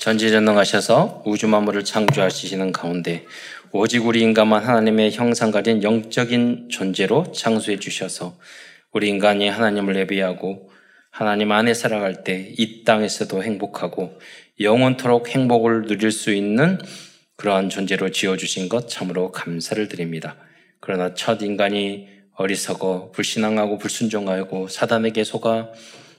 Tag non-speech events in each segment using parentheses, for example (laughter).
전지전능하셔서 우주 만물을 창조하시는 가운데 오직 우리 인간만 하나님의 형상 가진 영적인 존재로 창조해 주셔서 우리 인간이 하나님을 예배하고 하나님 안에 살아갈 때 이 땅에서도 행복하고 영원토록 행복을 누릴 수 있는 그러한 존재로 지어주신 것 참으로 감사를 드립니다. 그러나 첫 인간이 어리석어 불신앙하고 불순종하고 사단에게 속아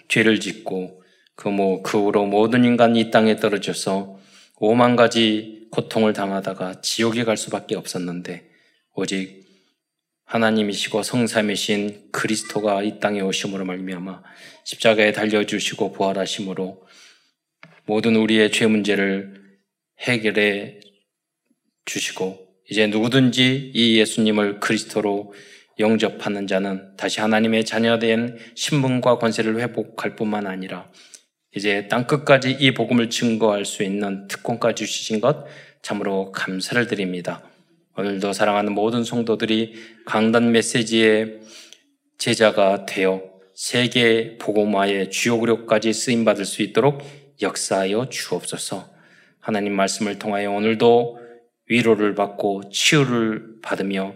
죄를 짓고 그 뭐 그 후로 모든 인간이 이 땅에 떨어져서 오만 가지 고통을 당하다가 지옥에 갈 수밖에 없었는데 오직 하나님이시고 성삼이신 그리스도가 이 땅에 오심으로 말미암아 십자가에 달려 주시고 부활하심으로 모든 우리의 죄 문제를 해결해 주시고 이제 누구든지 이 예수님을 그리스도로 영접하는 자는 다시 하나님의 자녀된 신분과 권세를 회복할 뿐만 아니라 이제 땅 끝까지 이 복음을 증거할 수 있는 특권까지 주신 것 참으로 감사를 드립니다. 오늘도 사랑하는 모든 성도들이 강단 메시지의 제자가 되어 세계 복음화의 주요 구력까지 쓰임 받을 수 있도록 역사하여 주옵소서. 하나님 말씀을 통하여 오늘도 위로를 받고 치유를 받으며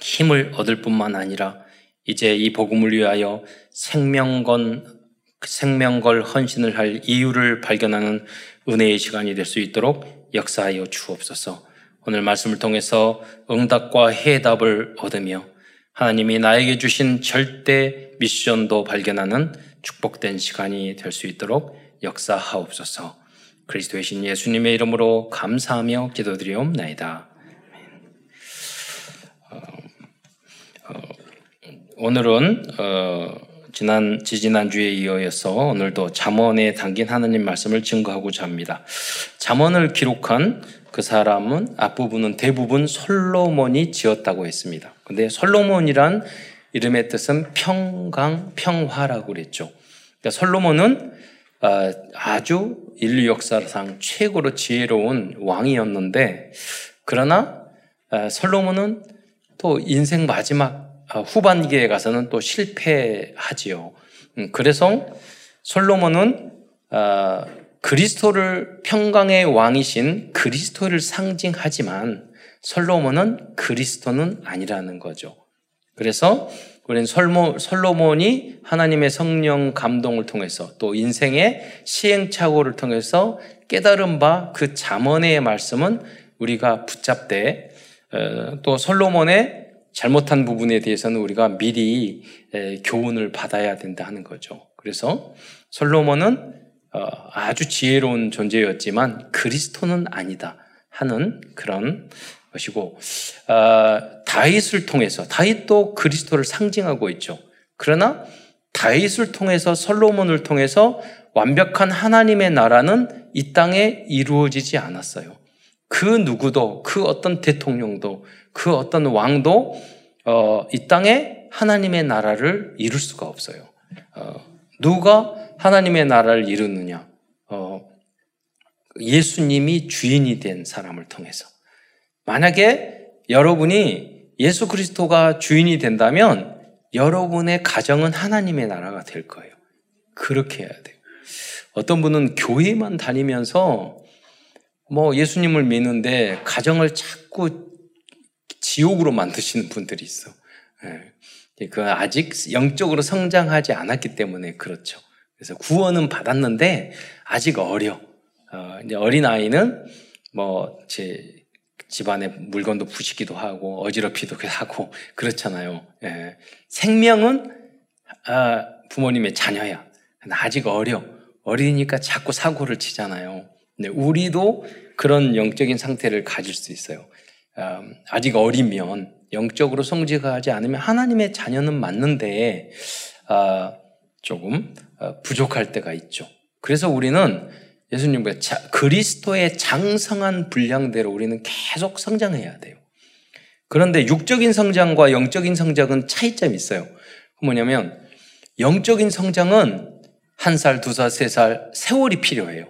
힘을 얻을 뿐만 아니라 이제 이 복음을 위하여 생명건 생명걸 헌신을 할 이유를 발견하는 은혜의 시간이 될 수 있도록 역사하여 주옵소서. 오늘 말씀을 통해서 응답과 해답을 얻으며 하나님이 나에게 주신 절대 미션도 발견하는 축복된 시간이 될 수 있도록 역사하옵소서. 그리스도의 신 예수님의 이름으로 감사하며 기도드리옵나이다. 어, 어, 오늘은 어, 지난 지지난 주에 이어서 오늘도 잠언에 담긴 하나님 말씀을 증거하고자 합니다. 잠언을 기록한 그 사람은 앞부분은 대부분 솔로몬이 지었다고 했습니다. 근데 솔로몬이란 이름의 뜻은 평강 평화라고 그랬죠. 그러니까 솔로몬은 아, 아주 인류 역사상 최고로 지혜로운 왕이었는데 그러나 아, 솔로몬은 또 인생 마지막 아, 후반기에 가서는 또 실패하지요. 음, 그래서 솔로몬은 아, 그리스도를 평강의 왕이신 그리스도를 상징하지만 솔로몬은 그리스도는 아니라는 거죠. 그래서 우리는 솔로몬이 하나님의 성령 감동을 통해서 또 인생의 시행착오를 통해서 깨달은 바그 잠언의 말씀은 우리가 붙잡되 어, 또 솔로몬의 잘못한 부분에 대해서는 우리가 미리 교훈을 받아야 된다 하는 거죠. 그래서 솔로몬은 어, 아주 지혜로운 존재였지만 그리스도는 아니다 하는 그런 것이고 어, 다윗을 통해서 다윗도 그리스도를 상징하고 있죠. 그러나 다윗을 통해서 솔로몬을 통해서 완벽한 하나님의 나라는 이 땅에 이루어지지 않았어요. 그 누구도 그 어떤 대통령도 그 어떤 왕도 어, 이 땅에 하나님의 나라를 이룰 수가 없어요. 어, 누가 하나님의 나라를 이루느냐? 어, 예수님이 주인이 된 사람을 통해서. 만약에 여러분이 예수 그리스도가 주인이 된다면 여러분의 가정은 하나님의 나라가 될 거예요. 그렇게 해야 돼요. 어떤 분은 교회만 다니면서 뭐 예수님을 믿는데 가정을 자꾸 지옥으로 만드시는 분들이 있어. 예. 그 아직 영적으로 성장하지 않았기 때문에 그렇죠. 그래서 구원은 받았는데 아직 어려. 어, 이제 어린 아이는 뭐 제 집안에 물건도 부시기도 하고 어지럽히도 하고 그렇잖아요. 예. 생명은 아, 부모님의 자녀야. 아직 어려. 어리니까 자꾸 사고를 치잖아요. 근데 우리도 그런 영적인 상태를 가질 수 있어요. 음, 아직 어리면 영적으로 성직하지 않으면 하나님의 자녀는 맞는데 아, 조금 어, 부족할 때가 있죠. 그래서 우리는 예수님과 그리스도의 장성한 분량대로 우리는 계속 성장해야 돼요. 그런데 육적인 성장과 영적인 성장은 차이점이 있어요. 뭐냐면 영적인 성장은 한 살, 두 살, 세 살 세월이 필요해요.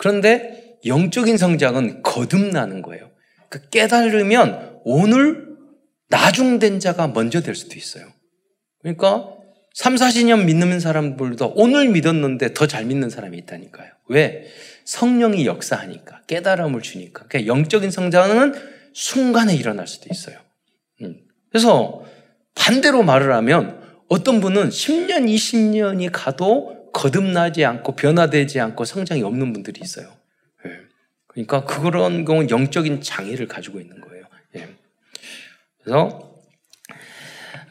그런데 영적인 성장은 거듭나는 거예요. 그 깨달으면 오늘 나중된 자가 먼저 될 수도 있어요. 그러니까 3, 40년 믿는 사람들도 오늘 믿었는데 더 잘 믿는 사람이 있다니까요. 왜? 성령이 역사하니까 깨달음을 주니까 그러니까 영적인 성장은 순간에 일어날 수도 있어요. 음. 그래서 반대로 말을 하면 어떤 분은 10년, 20년이 가도 거듭나지 않고 변화되지 않고 성장이 없는 분들이 있어요. 예. 그러니까 그런 경우는 영적인 장애를 가지고 있는 거예요. 예. 그래서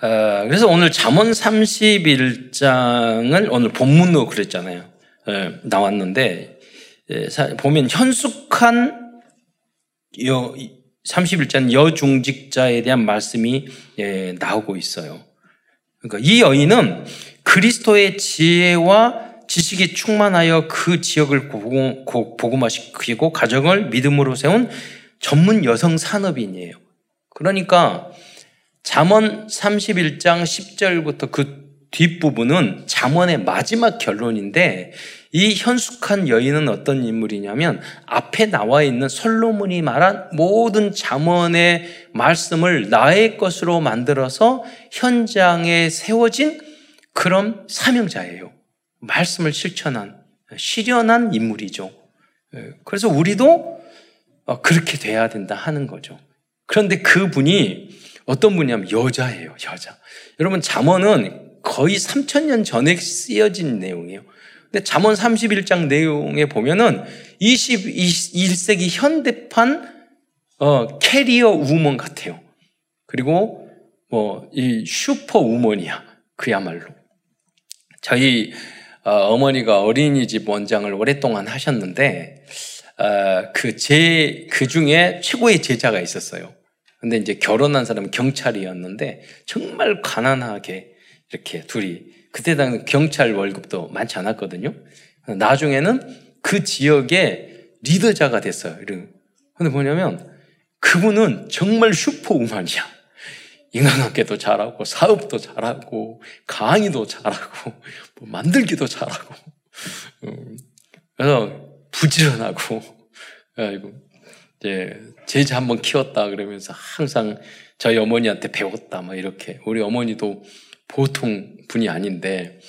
어, 그래서 오늘 잠언 31장을 오늘 본문으로 그랬잖아요. 예, 나왔는데 예, 보면 현숙한 여 31장 여중직자에 대한 말씀이 예, 나오고 있어요. 그러니까 이 여인은 그리스도의 지혜와 지식이 충만하여 그 지역을 복음화시키고 가정을 믿음으로 세운 전문 여성 산업인이에요. 그러니까 잠언 31장 10절부터 그 뒷부분은 잠언의 마지막 결론인데 이 현숙한 여인은 어떤 인물이냐면 앞에 나와 있는 솔로몬이 말한 모든 잠언의 말씀을 나의 것으로 만들어서 현장에 세워진 그런 사명자예요. 말씀을 실천한 실현한 인물이죠. 예, 그래서 우리도 어, 그렇게 돼야 된다 하는 거죠. 그런데 그분이 어떤 분이냐면 여자예요, 여자. 여러분 잠언은 거의 3천년 전에 쓰여진 내용이에요. 근데 잠언 31장 내용에 보면은 21세기 현대판 어, 캐리어 우먼 같아요. 그리고 뭐 이 슈퍼 우먼이야. 그야말로. 저희 어, 머니가 어린이집 원장을 오랫동안 하셨는데 어, 그제 그 중에 최고의 제자가 있었어요. 근데 이제 결혼한 사람은 경찰이었는데 정말 가난하게 이렇게 둘이 그때 당시 경찰 월급도 많지 않았거든요. 나중에는 그 지역의 리더자가 됐어요. 근데 뭐냐면 그분은 정말 슈퍼우먼이야. 인간관계도 잘하고 사업도 잘하고 강의도 잘하고 뭐 만들기도 잘하고 음, 그래서 부지런하고 아이고 이제 제자 한번 키웠다 그러면서 항상 저희 어머니한테 배웠다 막 이렇게 우리 어머니도 보통 분이 아닌데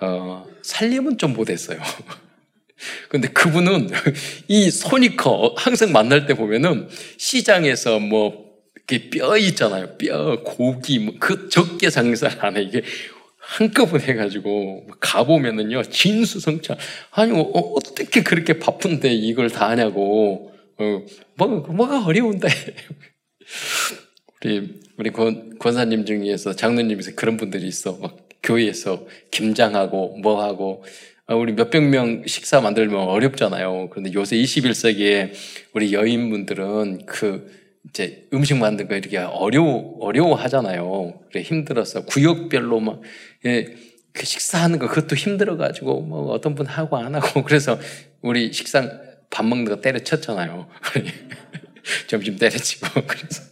어, 살림은 좀 못했어요. (laughs) 근데 그분은 (laughs) 이 손이 커 항상 만날 때 보면은 시장에서 뭐 이렇게 뼈 있잖아요. 뼈, 고기, 뭐 그 적게 장사를 안 해. 이게 한꺼번에 해가지고 가보면은요 진수성찬 아니 뭐, 어, 떻게 그렇게 바쁜데 이걸 다 하냐고 어, 뭐, 뭐가 어려운데. (laughs) 우리, 우리 권, 권사님 중에서 장로님에서 그런 분들이 있어. 막 교회에서 김장하고 뭐 하고 아, 우리 몇백 명 식사 만들면 어렵잖아요. 그런데 요새 21세기에 우리 여인분들은 그 이제 음식 만든 거 이렇게 어려워, 어려워 하잖아요. 그래 힘들어서 구역별로 막, 예, 그 식사하는 거 그것도 힘들어가지고 뭐 어떤 분 하고 안 하고 (laughs) 그래서 우리 식상 밥 먹는 거 때려쳤잖아요. (laughs) 점심 때려치고 (laughs) 그래서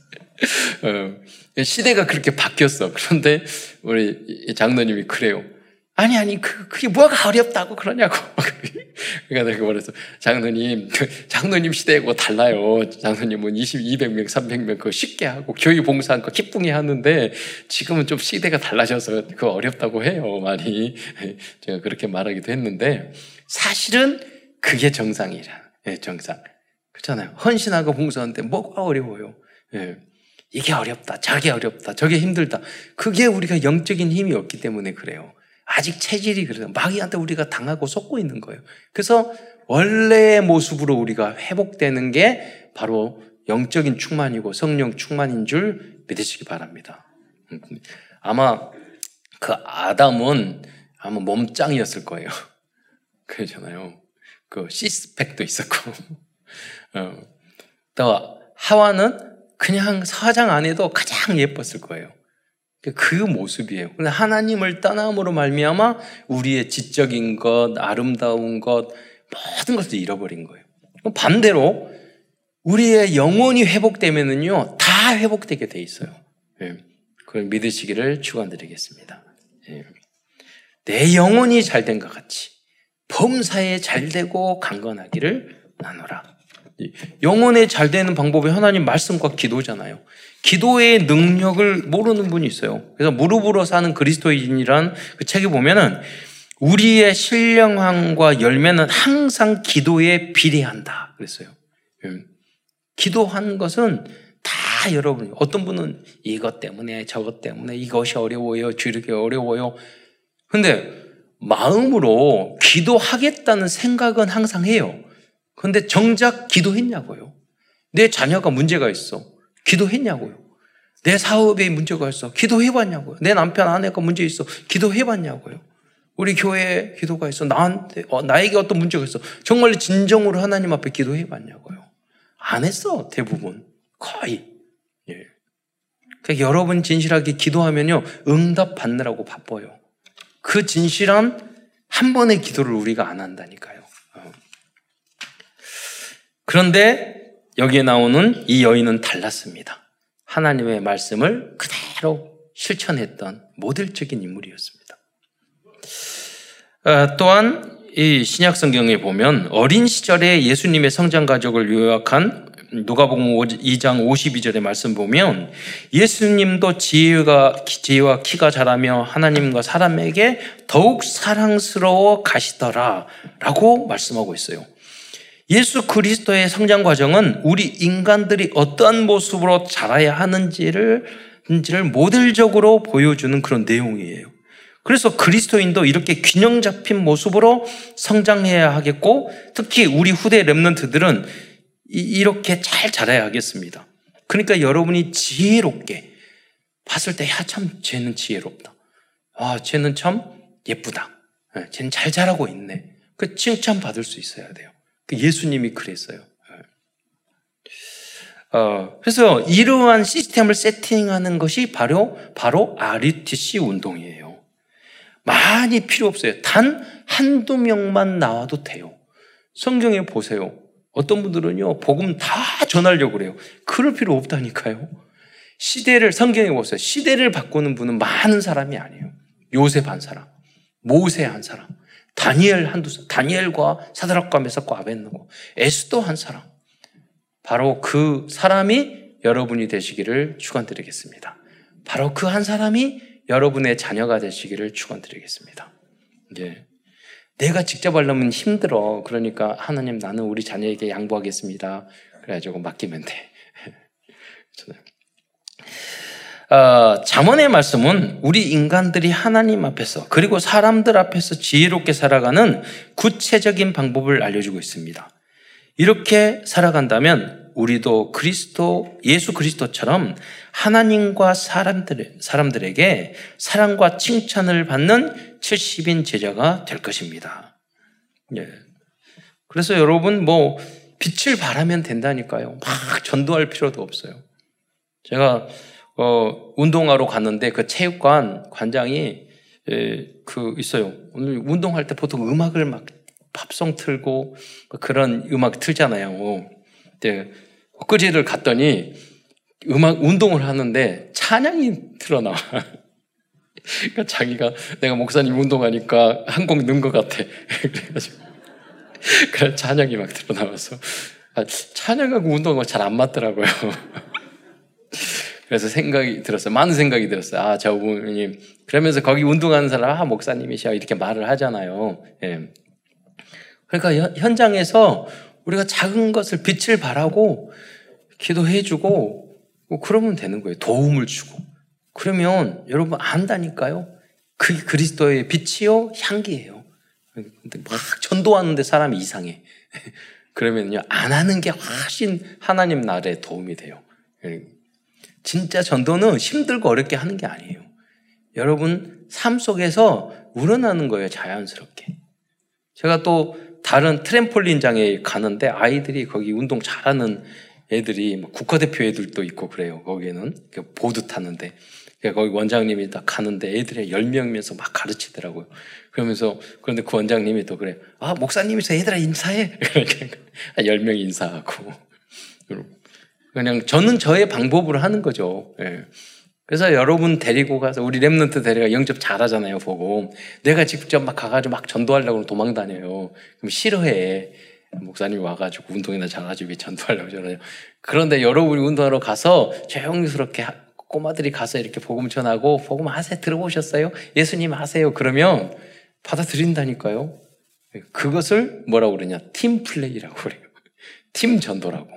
어, 시대가 그렇게 바뀌었어. 그런데 우리 장로님이 그래요. 아니 아니 그 그게 뭐가 어렵다고 그러냐고. (laughs) 그러니까 내가 그래서 장로님 장로님 시대하고 달라요. 장로님은 20, 200명, 300명 그거 쉽게 하고 교회 봉사한 거 기쁘게 하는데 지금은 좀 시대가 달라져서 그거 어렵다고 해요. 많이 (laughs) 제가 그렇게 말하기도 했는데 사실은 그게 정상이라. 예, 정상. 그렇잖아요. 헌신하고 봉사하는데 뭐가 어려워요. 예. 이게 어렵다. 저게 어렵다. 저게 힘들다. 그게 우리가 영적인 힘이 없기 때문에 그래요. 아직 체질이 그래요. 마귀한테 우리가 당하고 속고 있는 거예요. 그래서 원래의 모습으로 우리가 회복되는 게 바로 영적인 충만이고 성령 충만인 줄 믿으시기 바랍니다. 아마 그 아담은 아마 몸짱이었을 거예요. (laughs) 그러잖아요. 그 시스펙도 있었고, (laughs) 어. 또 하와는 그냥 화장 안 해도 가장 예뻤을 거예요. 그 모습이에요. 하나님을 떠남으로 말미암아 우리의 지적인 것, 아름다운 것, 모든 것을 잃어버린 거예요. 반대로 우리의 영혼이 회복되면은요 다 회복되게 돼 있어요. 예. 그걸 믿으시기를 축원드리겠습니다. 예. 내 영혼이 잘된 것 같이 범사에 잘 되고 강건하기를 나누라. 영혼에 잘 되는 방법이 하나님 말씀과 기도잖아요. 기도의 능력을 모르는 분이 있어요. 그래서 무릎으로 사는 그리스도인이란 그 책에 보면은 우리의 신령함과 열매는 항상 기도에 비례한다. 그랬어요. 음. 기도한 것은 다 여러분, 어떤 분은 이것 때문에, 저것 때문에, 이것이 어려워요, 주르기 어려워요. 근데 마음으로 기도하겠다는 생각은 항상 해요. 근데 정작 기도했냐고요. 내 자녀가 문제가 있어. 기도했냐고요. 내 사업에 문제가 있어. 기도해봤냐고요. 내 남편 아내가 문제 있어. 기도해봤냐고요. 우리 교회에 기도가 있어. 나한테, 어, 나에게 어떤 문제가 있어. 정말 진정으로 하나님 앞에 기도해봤냐고요. 안 했어, 대부분. 거의. 예. 그러니까 여러분 진실하게 기도하면요, 응답 받느라고 바빠요. 그 진실한 한 번의 기도를 우리가 안 한다니까요. 어. 그런데 여기에 나오는 이 여인은 달랐습니다. 하나님의 말씀을 그대로 실천했던 모델적인 인물이었습니다. 어, 또한 이 신약 성경에 보면 어린 시절에 예수님의 성장 가족을 요약한 누가복음 2장 52절의 말씀 보면 예수님도 지혜가 지혜와 키가 자라며 하나님과 사람에게 더욱 사랑스러워 가시더라라고 말씀하고 있어요. 예수 그리스도의 성장 과정은 우리 인간들이 어떠한 모습으로 자라야 하는지를 를 모델적으로 보여주는 그런 내용이에요. 그래서 그리스도인도 이렇게 균형 잡힌 모습으로 성장해야 하겠고 특히 우리 후대 랩런트들은 이렇게 잘 자라야 하겠습니다. 그러니까 여러분이 지혜롭게 봤을 때, 야, 참, 쟤는 지혜롭다. 아, 쟤는 참 예쁘다. 예, 쟤는 잘 자라고 있네. 그 칭찬 받을 수 있어야 돼요. 그 예수님이 그랬어요. 예. 어, 그래서 이러한 시스템을 세팅하는 것이 바로, 바로 RUTC 운동이에요. 많이 필요 없어요. 단 한두 명만 나와도 돼요. 성경에 보세요. 어떤 분들은요, 복음 다 전하려고 그래요. 그럴 필요 없다니까요. 시대를, 성경에 보세요. 시대를 바꾸는 분은 많은 사람이 아니에요. 요셉 한 사람, 모세 한 사람, 다니엘 한두 사람, 다니엘과 사드락과 메삭과 아벤노고, 에스도 한 사람. 바로 그 사람이 여러분이 되시기를 축원드리겠습니다. 바로 그 한 사람이 여러분의 자녀가 되시기를 축원드리겠습니다. 예. 내가 직접 하려면 힘들어. 그러니까 하나님 나는 우리 자녀에게 양보하겠습니다. 그래가지고 맡기면 돼. (laughs) 어, 잠언의 말씀은 우리 인간들이 하나님 앞에서 그리고 사람들 앞에서 지혜롭게 살아가는 구체적인 방법을 알려주고 있습니다. 이렇게 살아간다면 우리도 그리스도 예수 그리스도처럼 하나님과 사람들 사람들에게 사랑과 칭찬을 받는 70인 제자가 될 것입니다. 예. 그래서 여러분 뭐 빛을 발하면 된다니까요. 막 전도할 필요도 없어요. 제가 어, 운동하러 갔는데 그 체육관 관장이 예, 그 있어요. 오늘 운동할 때 보통 음악을 막 팝송 틀고 그런 음악 틀잖아요. 근데 엊그제를 갔더니 음악 운동을 하는데 찬양이 틀어나와. (laughs) 그러니까 자기가 내가 목사님 운동하니까 한 곡 넣은 것 같아. (laughs) 그래가지고 그래 찬양이 막 틀어나와서 아, 찬양하고 운동은 잘안 맞더라고요. (laughs) 그래서 생각이 들었어요. 많은 생각이 들었어요. 아, 저분이 그러면서 거기 운동하는 사람 아, 목사님이셔 이렇게 말을 하잖아요. 예. 그러니까 현장에서 우리가 작은 것을 빛을 발하고 기도해주고 뭐 그러면 되는 거예요. 도움을 주고. 그러면 여러분 안다니까요. 그게 그리스도의 빛이요 향기예요. 근데 막 전도하는데 사람이 이상해. (laughs) 그러면요 안 하는 게 훨씬 하나님 나라에 도움이 돼요. 진짜 전도는 힘들고 어렵게 하는 게 아니에요. 여러분 삶 속에서 우러나는 거예요 자연스럽게. 제가 또 다른 트램폴린장에 가는데 아이들이 거기 운동 잘하는 애들이 국가대표 애들도 있고 그래요. 거기에는 그 보드 타는데 거기 원장님이 딱 가는데 애들이 10명이면서 막 가르치더라고요. 그러면서 그런데 그 원장님이 또 그래. 아, 목사님이서 애들아 인사해. (laughs) 그러니까 10명 인사하고. 그냥 저는 저의 방법으로 하는 거죠. 예. 그래서 여러분 데리고 가서 우리 Remnant 데려가 영접 잘하잖아요, 보고. 내가 직접 막 가가지고 막 전도하려고 도망 다녀요. 그럼 싫어해. 목사님 와가지고 운동이나 잘가지고 전도하려고 저러요. 그런데 여러분이 운동하러 가서 조용스럽게 꼬마들이 가서 이렇게 복음 전하고 복음 하세요 들어보셨어요? 예수님 하세요. 그러면 받아들인다니까요. 그것을 뭐라고 그러냐? 팀 플레이라고 그래요. (laughs) 팀 전도라고.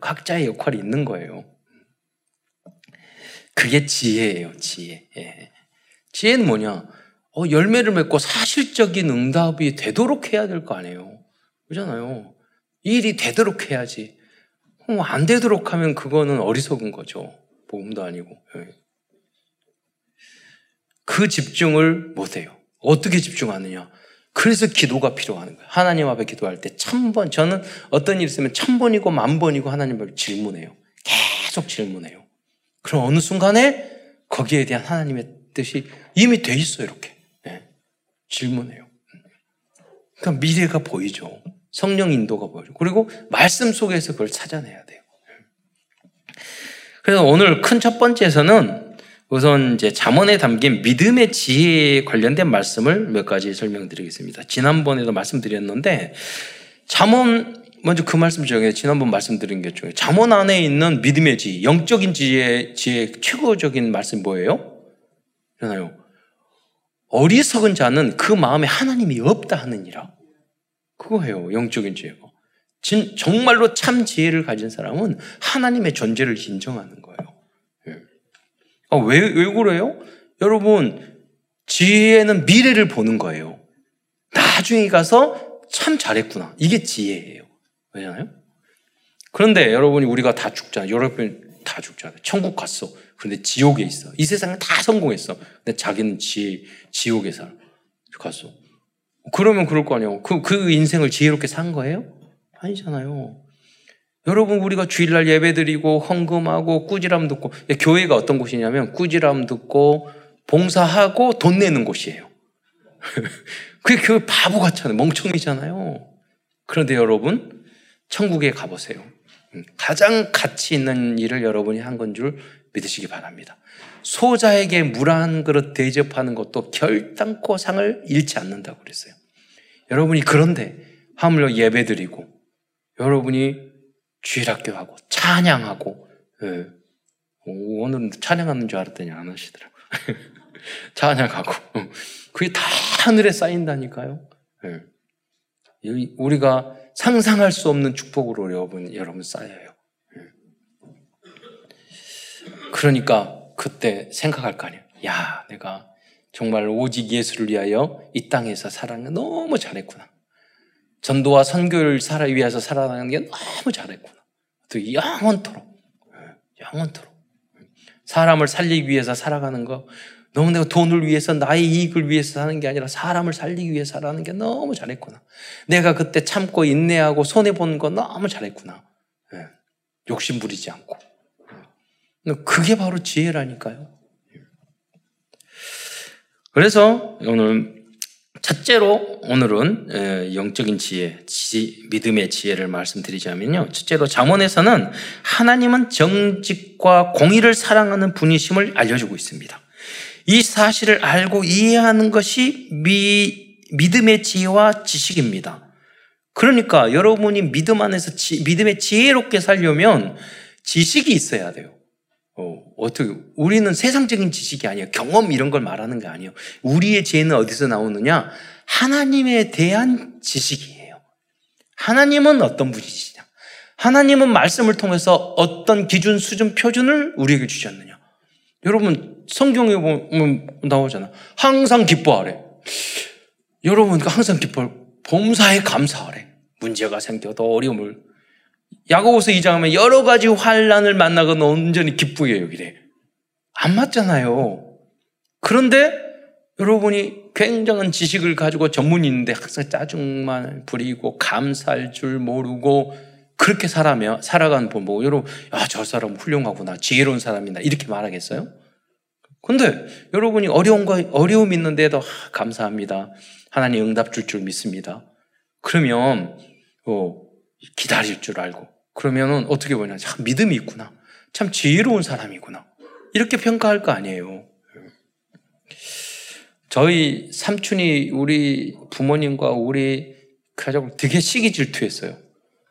각자의 역할이 있는 거예요. 그게 지혜예요, 지혜. 예. 지혜는 뭐냐? 어, 열매를 맺고 사실적인 응답이 되도록 해야 될 거 아니에요. 그잖아요. 일이 되도록 해야지. 어, 안 되도록 하면 그거는 어리석은 거죠. 복음도 아니고. 예. 그 집중을 못해요. 어떻게 집중하느냐? 그래서 기도가 필요한 거예요. 하나님 앞에 기도할 때 천 번, 저는 어떤 일 있으면 천 번이고 만 번이고 하나님 앞에 질문해요. 계속 질문해요. 그럼 어느 순간에 거기에 대한 하나님의 뜻이 이미 돼 있어요, 이렇게. 네. 질문해요. 그러니까 미래가 보이죠. 성령 인도가 보이죠. 그리고 말씀 속에서 그걸 찾아내야 돼요. 그래서 오늘 큰 첫 번째에서는 우선 이제 잠언에 담긴 믿음의 지혜에 관련된 말씀을 몇 가지 설명드리겠습니다. 지난번에도 말씀드렸는데 잠언 먼저 그 말씀 중에 지난번 말씀드린 게 중에 잠언 안에 있는 믿음의 지혜, 영적인 지혜, 지혜 최고적인 말씀 뭐예요? 그러나요? 어리석은 자는 그 마음에 하나님이 없다 하느니라. 그거예요. 영적인 지혜가. 진, 정말로 참 지혜를 가진 사람은 하나님의 존재를 인정하는 거예요. 아, 왜, 왜 그래요? 여러분, 지혜는 미래를 보는 거예요. 나중에 가서 참 잘했구나. 이게 지혜예요. 왜냐나요? 그런데 여러분이 우리가 다 죽잖아. 여러분 다 죽잖아. 천국 갔어. 그런데 지옥에 있어. 이 세상은 다 성공했어. 근데 자기는 지, 지옥에 살 갔어. 그러면 그럴 거 아니에요. 그, 그 인생을 지혜롭게 산 거예요? 아니잖아요. 여러분 우리가 주일날 예배드리고 헌금하고 꾸지람 듣고 교회가 어떤 곳이냐면 꾸지람 듣고 봉사하고 돈 내는 곳이에요. (laughs) 그게 교회 바보 같잖아요. 멍청이잖아요. 그런데 여러분 천국에 가보세요. 가장 가치 있는 일을 여러분이 한 건 줄 믿으시기 바랍니다. 소자에게 물 한 그릇 대접하는 것도 결단코 상을 잃지 않는다고 그랬어요. 여러분이 그런데 하물며 예배드리고 여러분이 주일학교 하고 찬양하고 예. 오, 오늘은 찬양하는 줄 알았더니 안 하시더라고. (laughs) 찬양하고 그게 다 하늘에 쌓인다니까요. 예. 우리가 상상할 수 없는 축복으로 여러분 여러분 쌓여요. 예. 그러니까 그때 생각할 거 아니에요. 야, 내가 정말 오직 예수를 위하여 이 땅에서 살아는 너무 잘했구나. 전도와 선교를 살아 위해서 살아가는 게 너무 잘했구나. 또 영원토록, 영원토록. 사람을 살리기 위해서 살아가는 거, 너무 내가 돈을 위해서 나의 이익을 위해서 사는 게 아니라 사람을 살리기 위해서 살아가는 게 너무 잘했구나. 내가 그때 참고 인내하고 손해 본 거 너무 잘했구나. 예. 욕심 부리지 않고. 그게 바로 지혜라니까요. 그래서 오늘 첫째로 오늘은 영적인 지혜, 지, 믿음의 지혜를 말씀드리자면요. 첫째로 잠언에서는 하나님은 정직과 공의를 사랑하는 분이심을 알려주고 있습니다. 이 사실을 알고 이해하는 것이 미, 믿음의 지혜와 지식입니다. 그러니까 여러분이 믿음 안에서 지, 믿음의 지혜롭게 살려면 지식이 있어야 돼요. 어, 어떻게, 우리는 세상적인 지식이 아니에요. 경험 이런 걸 말하는 게 아니에요. 우리의 지혜는 어디서 나오느냐? 하나님에 대한 지식이에요. 하나님은 어떤 분이시냐? 하나님은 말씀을 통해서 어떤 기준, 수준, 표준을 우리에게 주셨느냐? 여러분, 성경에 보면 나오잖아. 항상 기뻐하래. 여러분, 항상 기뻐, 범사에 감사하래. 문제가 생겨도 어려움을 야고보서 2장 하면 여러 가지 환란을 만나고 온전히 기쁘게 여기래. 안 맞잖아요. 그런데 여러분이 굉장한 지식을 가지고 전문인인데 항상 짜증만 부리고 감사할 줄 모르고 그렇게 살아며 살아가는 분 보고 여러분 야 저 사람 훌륭하구나 지혜로운 사람이다 이렇게 말하겠어요? 근데 여러분이 어려움과 어려움 있는데도 아, 감사합니다. 하나님 응답 줄 줄 믿습니다. 그러면 어, 기다릴 줄 알고 그러면은 어떻게 보냐 참 믿음이 있구나 참 지혜로운 사람이구나 이렇게 평가할 거 아니에요. 저희 삼촌이 우리 부모님과 우리 가족을 되게 시기 질투했어요.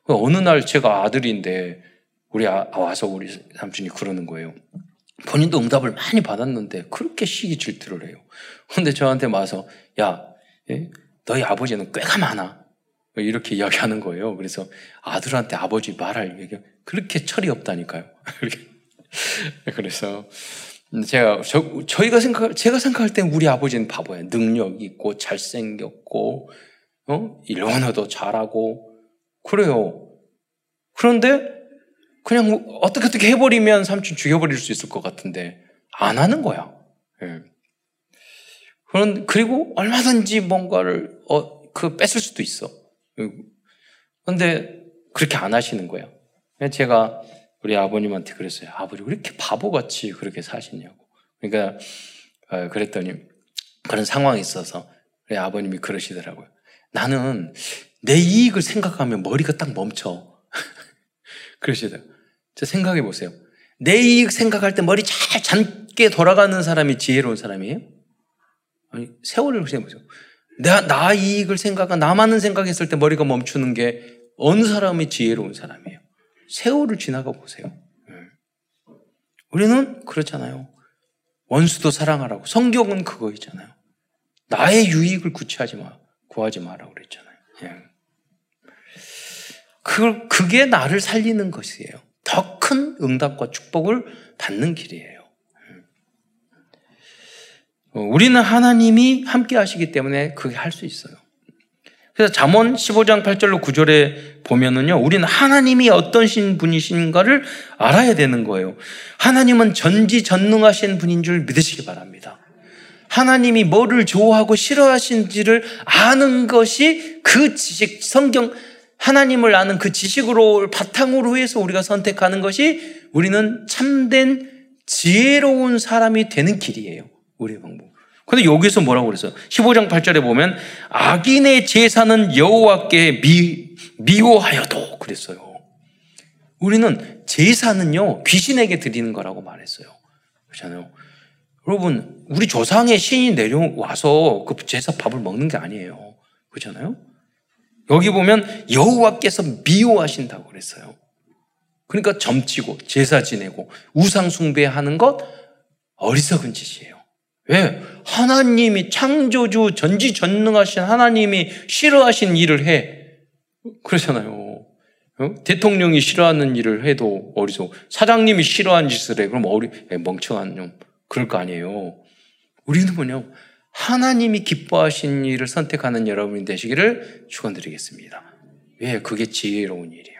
어느 날 제가 아들인데 우리 아, 와서 우리 삼촌이 그러는 거예요. 본인도 응답을 많이 받았는데 그렇게 시기 질투를 해요. 근데 저한테 와서 야 예? 너희 아버지는 꽤가 많아. 이렇게 이야기하는 거예요. 그래서 아들한테 아버지 말할 얘기 그렇게 철이 없다니까요. (laughs) 그래서 제가 저, 저희가 생각 제가 생각할 땐 우리 아버지는 바보예요. 능력 있고 잘생겼고 어? 일본어도 잘하고 그래요. 그런데 그냥 어떻게 어떻게 해버리면 삼촌 죽여버릴 수 있을 것 같은데 안 하는 거야. 예. 그런 그리고 얼마든지 뭔가를 어, 그 뺏을 수도 있어. 그런데 그렇게 안 하시는 거예요. 제가 우리 아버님한테 그랬어요. 아버지 왜 이렇게 바보같이 그렇게 사시냐고. 그러니까 어, 그랬더니 그런 상황이 있어서 우리 아버님이 그러시더라고요. 나는 내 이익을 생각하면 머리가 딱 멈춰. 그러시더라고요. 저 생각해 보세요. 내 이익 생각할 때 머리 잘 잠게 돌아가는 사람이 지혜로운 사람이에요? 아니, 세월을 생각해 보세요. 나, 나 이익을 생각하, 나만은 생각했을 때 머리가 멈추는 게 어느 사람이 지혜로운 사람이에요? 세월을 지나가 보세요. 네. 우리는 그렇잖아요. 원수도 사랑하라고. 성경은 그거 있잖아요. 나의 유익을 구치하지 마, 구하지 마라고 그랬잖아요. 예. 그, 그게 나를 살리는 것이에요. 더 큰 응답과 축복을 받는 길이에요. 어, 우리는 하나님이 함께 하시기 때문에 그게 할 수 있어요. 그래서 잠언 15장 8절로 9절에 보면은요, 우리는 하나님이 어떤 분이신가를 알아야 되는 거예요. 하나님은 전지전능하신 분인 줄 믿으시기 바랍니다. 하나님이 뭐를 좋아하고 싫어하신지를 아는 것이 그 지식, 성경, 하나님을 아는 그 지식으로 바탕으로 해서 우리가 선택하는 것이 우리는 참된 지혜로운 사람이 되는 길이에요. 우리의 방법. 근데 여기서 뭐라고 그랬어요? 15장 8절에 보면 악인의 제사는 여호와께 미, 미워하여도 그랬어요. 우리는 제사는요 귀신에게 드리는 거라고 말했어요. 그렇잖아요. 여러분 우리 조상의 신이 내려와서 그 제사 밥을 먹는 게 아니에요. 그렇잖아요. 여기 보면 여호와께서 미워하신다고 그랬어요. 그러니까 점치고 제사 지내고 우상 숭배하는 것 어리석은 짓이에요. 왜? 하나님이 창조주 전지전능하신 하나님이 싫어하신 일을 해. 그러잖아요. 어? 대통령이 싫어하는 일을 해도 어리석. 사장님이 싫어하는 짓을 해. 그럼 어리, 멍청한 좀 그럴 거 아니에요. 우리는 뭐냐? 하나님이 기뻐하신 일을 선택하는 여러분이 되시기를 축원드리겠습니다. 왜? 그게 지혜로운 일이에요.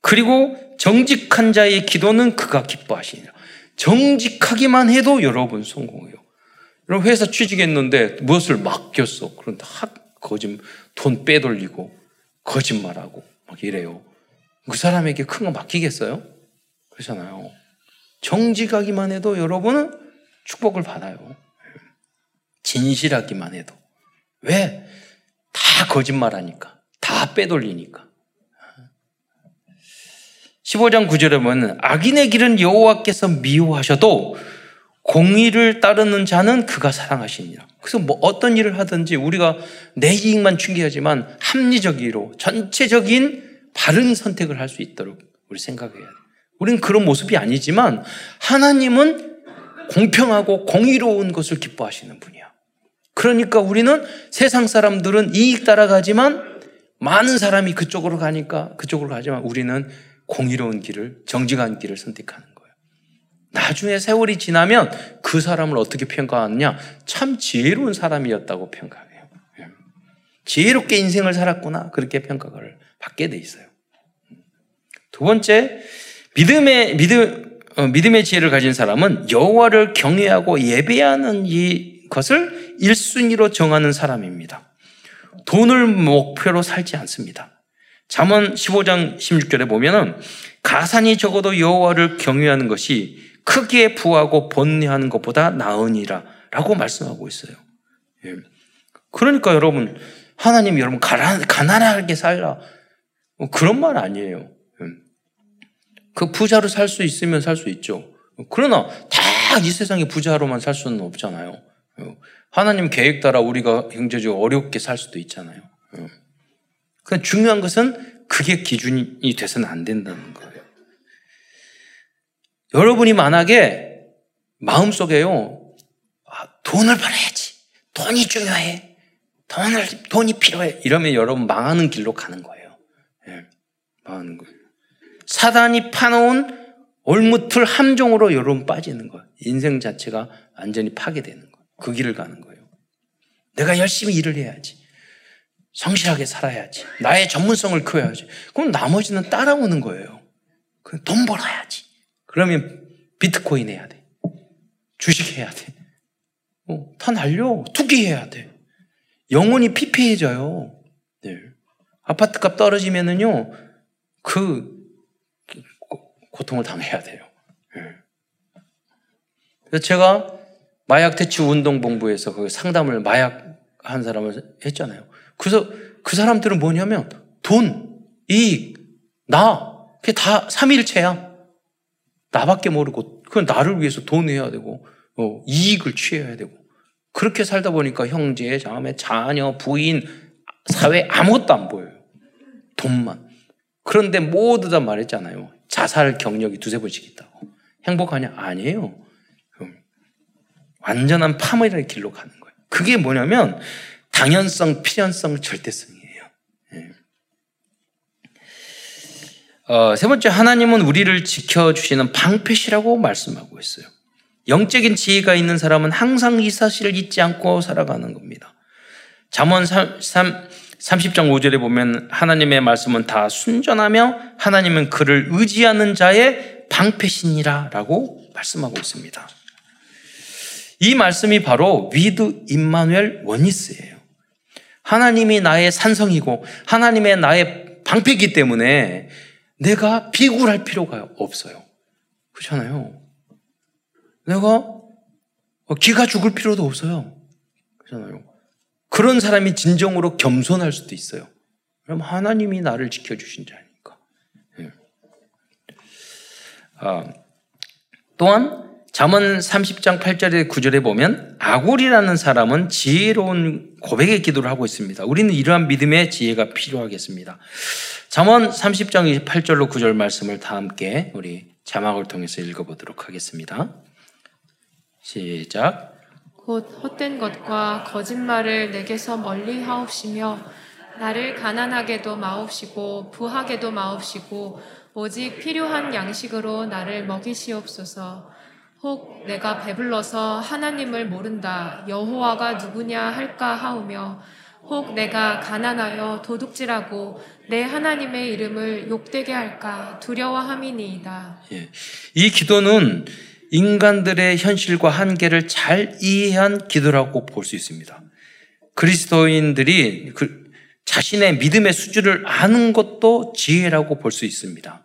그리고 정직한 자의 기도는 그가 기뻐하시니라. 정직하기만 해도 여러분 성공해요. 여러분 회사 취직했는데 무엇을 맡겼어. 그런데 학 거짓 돈 빼돌리고 거짓말하고 막 이래요. 그 사람에게 큰 거 맡기겠어요? 그렇잖아요. 정직하기만 해도 여러분은 축복을 받아요. 진실하기만 해도. 왜? 다 거짓말하니까. 다 빼돌리니까. 15장 9절에 보면 악인의 길은 여호와께서 미워하셔도 공의를 따르는 자는 그가 사랑하시니라. 그래서 뭐 어떤 일을 하든지 우리가 내 이익만 중요하지만 합리적으로 전체적인 바른 선택을 할 수 있도록 우리 생각해야 돼. 우리는 그런 모습이 아니지만 하나님은 공평하고 공의로운 것을 기뻐하시는 분이야. 그러니까 우리는 세상 사람들은 이익 따라가지만 많은 사람이 그쪽으로 가니까 그쪽으로 가지만 우리는 공의로운 길을, 정직한 길을 선택하는 거예요. 나중에 세월이 지나면 그 사람을 어떻게 평가하느냐? 참 지혜로운 사람이었다고 평가해요. 예. 지혜롭게 인생을 살았구나. 그렇게 평가를 받게 돼 있어요. 두 번째, 믿음의, 믿음, 어, 믿음의 지혜를 가진 사람은 여호와를 경외하고 예배하는 이 것을 1순위로 정하는 사람입니다. 돈을 목표로 살지 않습니다. 잠언 15장 16절에 보면은 가산이 적어도 여호와를 경외하는 것이 크게 부하고 번뇌하는 것보다 나으니라 라고 말씀하고 있어요. 예. 그러니까 여러분 하나님 여러분 가난하게 살라 뭐 그런 말 아니에요. 예. 그 부자로 살 수 있으면 살 수 있죠. 그러나 다 이 세상에 부자로만 살 수는 없잖아요. 예. 하나님 계획 따라 우리가 경제적으로 어렵게 살 수도 있잖아요. 그 중요한 것은 그게 기준이 돼서는 안 된다는 거예요. 여러분이 만약에 마음속에요, 아, 돈을 벌어야지. 돈이 중요해. 돈을, 돈이 필요해. 이러면 여러분 망하는 길로 가는 거예요. 예, 망하는 거예요. 사단이 파놓은 올무틀 함정으로 여러분 빠지는 거예요. 인생 자체가 완전히 파괴되는 거예요. 그 길을 가는 거예요. 내가 열심히 일을 해야지. 성실하게 살아야지. 나의 전문성을 키워야지. 그럼 나머지는 따라오는 거예요. 돈 벌어야지. 그러면 비트코인 해야 돼. 주식 해야 돼. 어, 다 날려. 투기해야 돼. 영혼이 피폐해져요. 네. 아파트 값 떨어지면은요, 그, 고통을 당해야 돼요. 네. 그래서 제가 마약 퇴치 운동본부에서 그 상담을 마약 한 사람을 했잖아요. 그래서 그 사람들은 뭐냐면 돈, 이익, 나, 그게 다 3일체야. 나밖에 모르고, 그건 나를 위해서 돈 해야 되고, 어, 이익을 취해야 되고. 그렇게 살다 보니까 형제, 자매, 자녀, 부인, 사회 아무것도 안 보여요. 돈만. 그런데 모두 다 말했잖아요. 자살 경력이 두세 번씩 있다고. 행복하냐? 아니에요. 완전한 파멸의 길로 가는 거예요. 그게 뭐냐면 당연성, 필연성, 절대성이에요. 예. 어, 세 번째, 하나님은 우리를 지켜주시는 방패시라고 말씀하고 있어요. 영적인 지혜가 있는 사람은 항상 이 사실을 잊지 않고 살아가는 겁니다. 잠언 30장 5절에 보면 하나님의 말씀은 다 순전하며 하나님은 그를 의지하는 자의 방패신이라 라고 말씀하고 있습니다. 이 말씀이 바로 With Immanuel Oneness예요. 하나님이 나의 산성이고 하나님의 나의 방패기 때문에 내가 비굴할 필요가 없어요. 그렇잖아요. 내가 기가 죽을 필요도 없어요. 그렇잖아요. 그런 사람이 진정으로 겸손할 수도 있어요. 그럼 하나님이 나를 지켜주신 자니까. 예. 아, 또한 잠언 30장 8절에 9절에 보면 아굴이라는 사람은 지혜로운 고백의 기도를 하고 있습니다. 우리는 이러한 믿음의 지혜가 필요하겠습니다. 잠언 30장 28절로 9절 말씀을 다 함께 우리 자막을 통해서 읽어보도록 하겠습니다. 시작. 곧 헛된 것과 거짓말을 내게서 멀리 하옵시며 나를 가난하게도 마옵시고 부하게도 마옵시고 오직 필요한 양식으로 나를 먹이시옵소서. 혹 내가 배불러서 하나님을 모른다 여호와가 누구냐 할까 하오며 혹 내가 가난하여 도둑질하고 내 하나님의 이름을 욕되게 할까 두려워함이니이다. 예. 이 기도는 인간들의 현실과 한계를 잘 이해한 기도라고 볼 수 있습니다. 그리스도인들이 그 자신의 믿음의 수준을 아는 것도 지혜라고 볼 수 있습니다.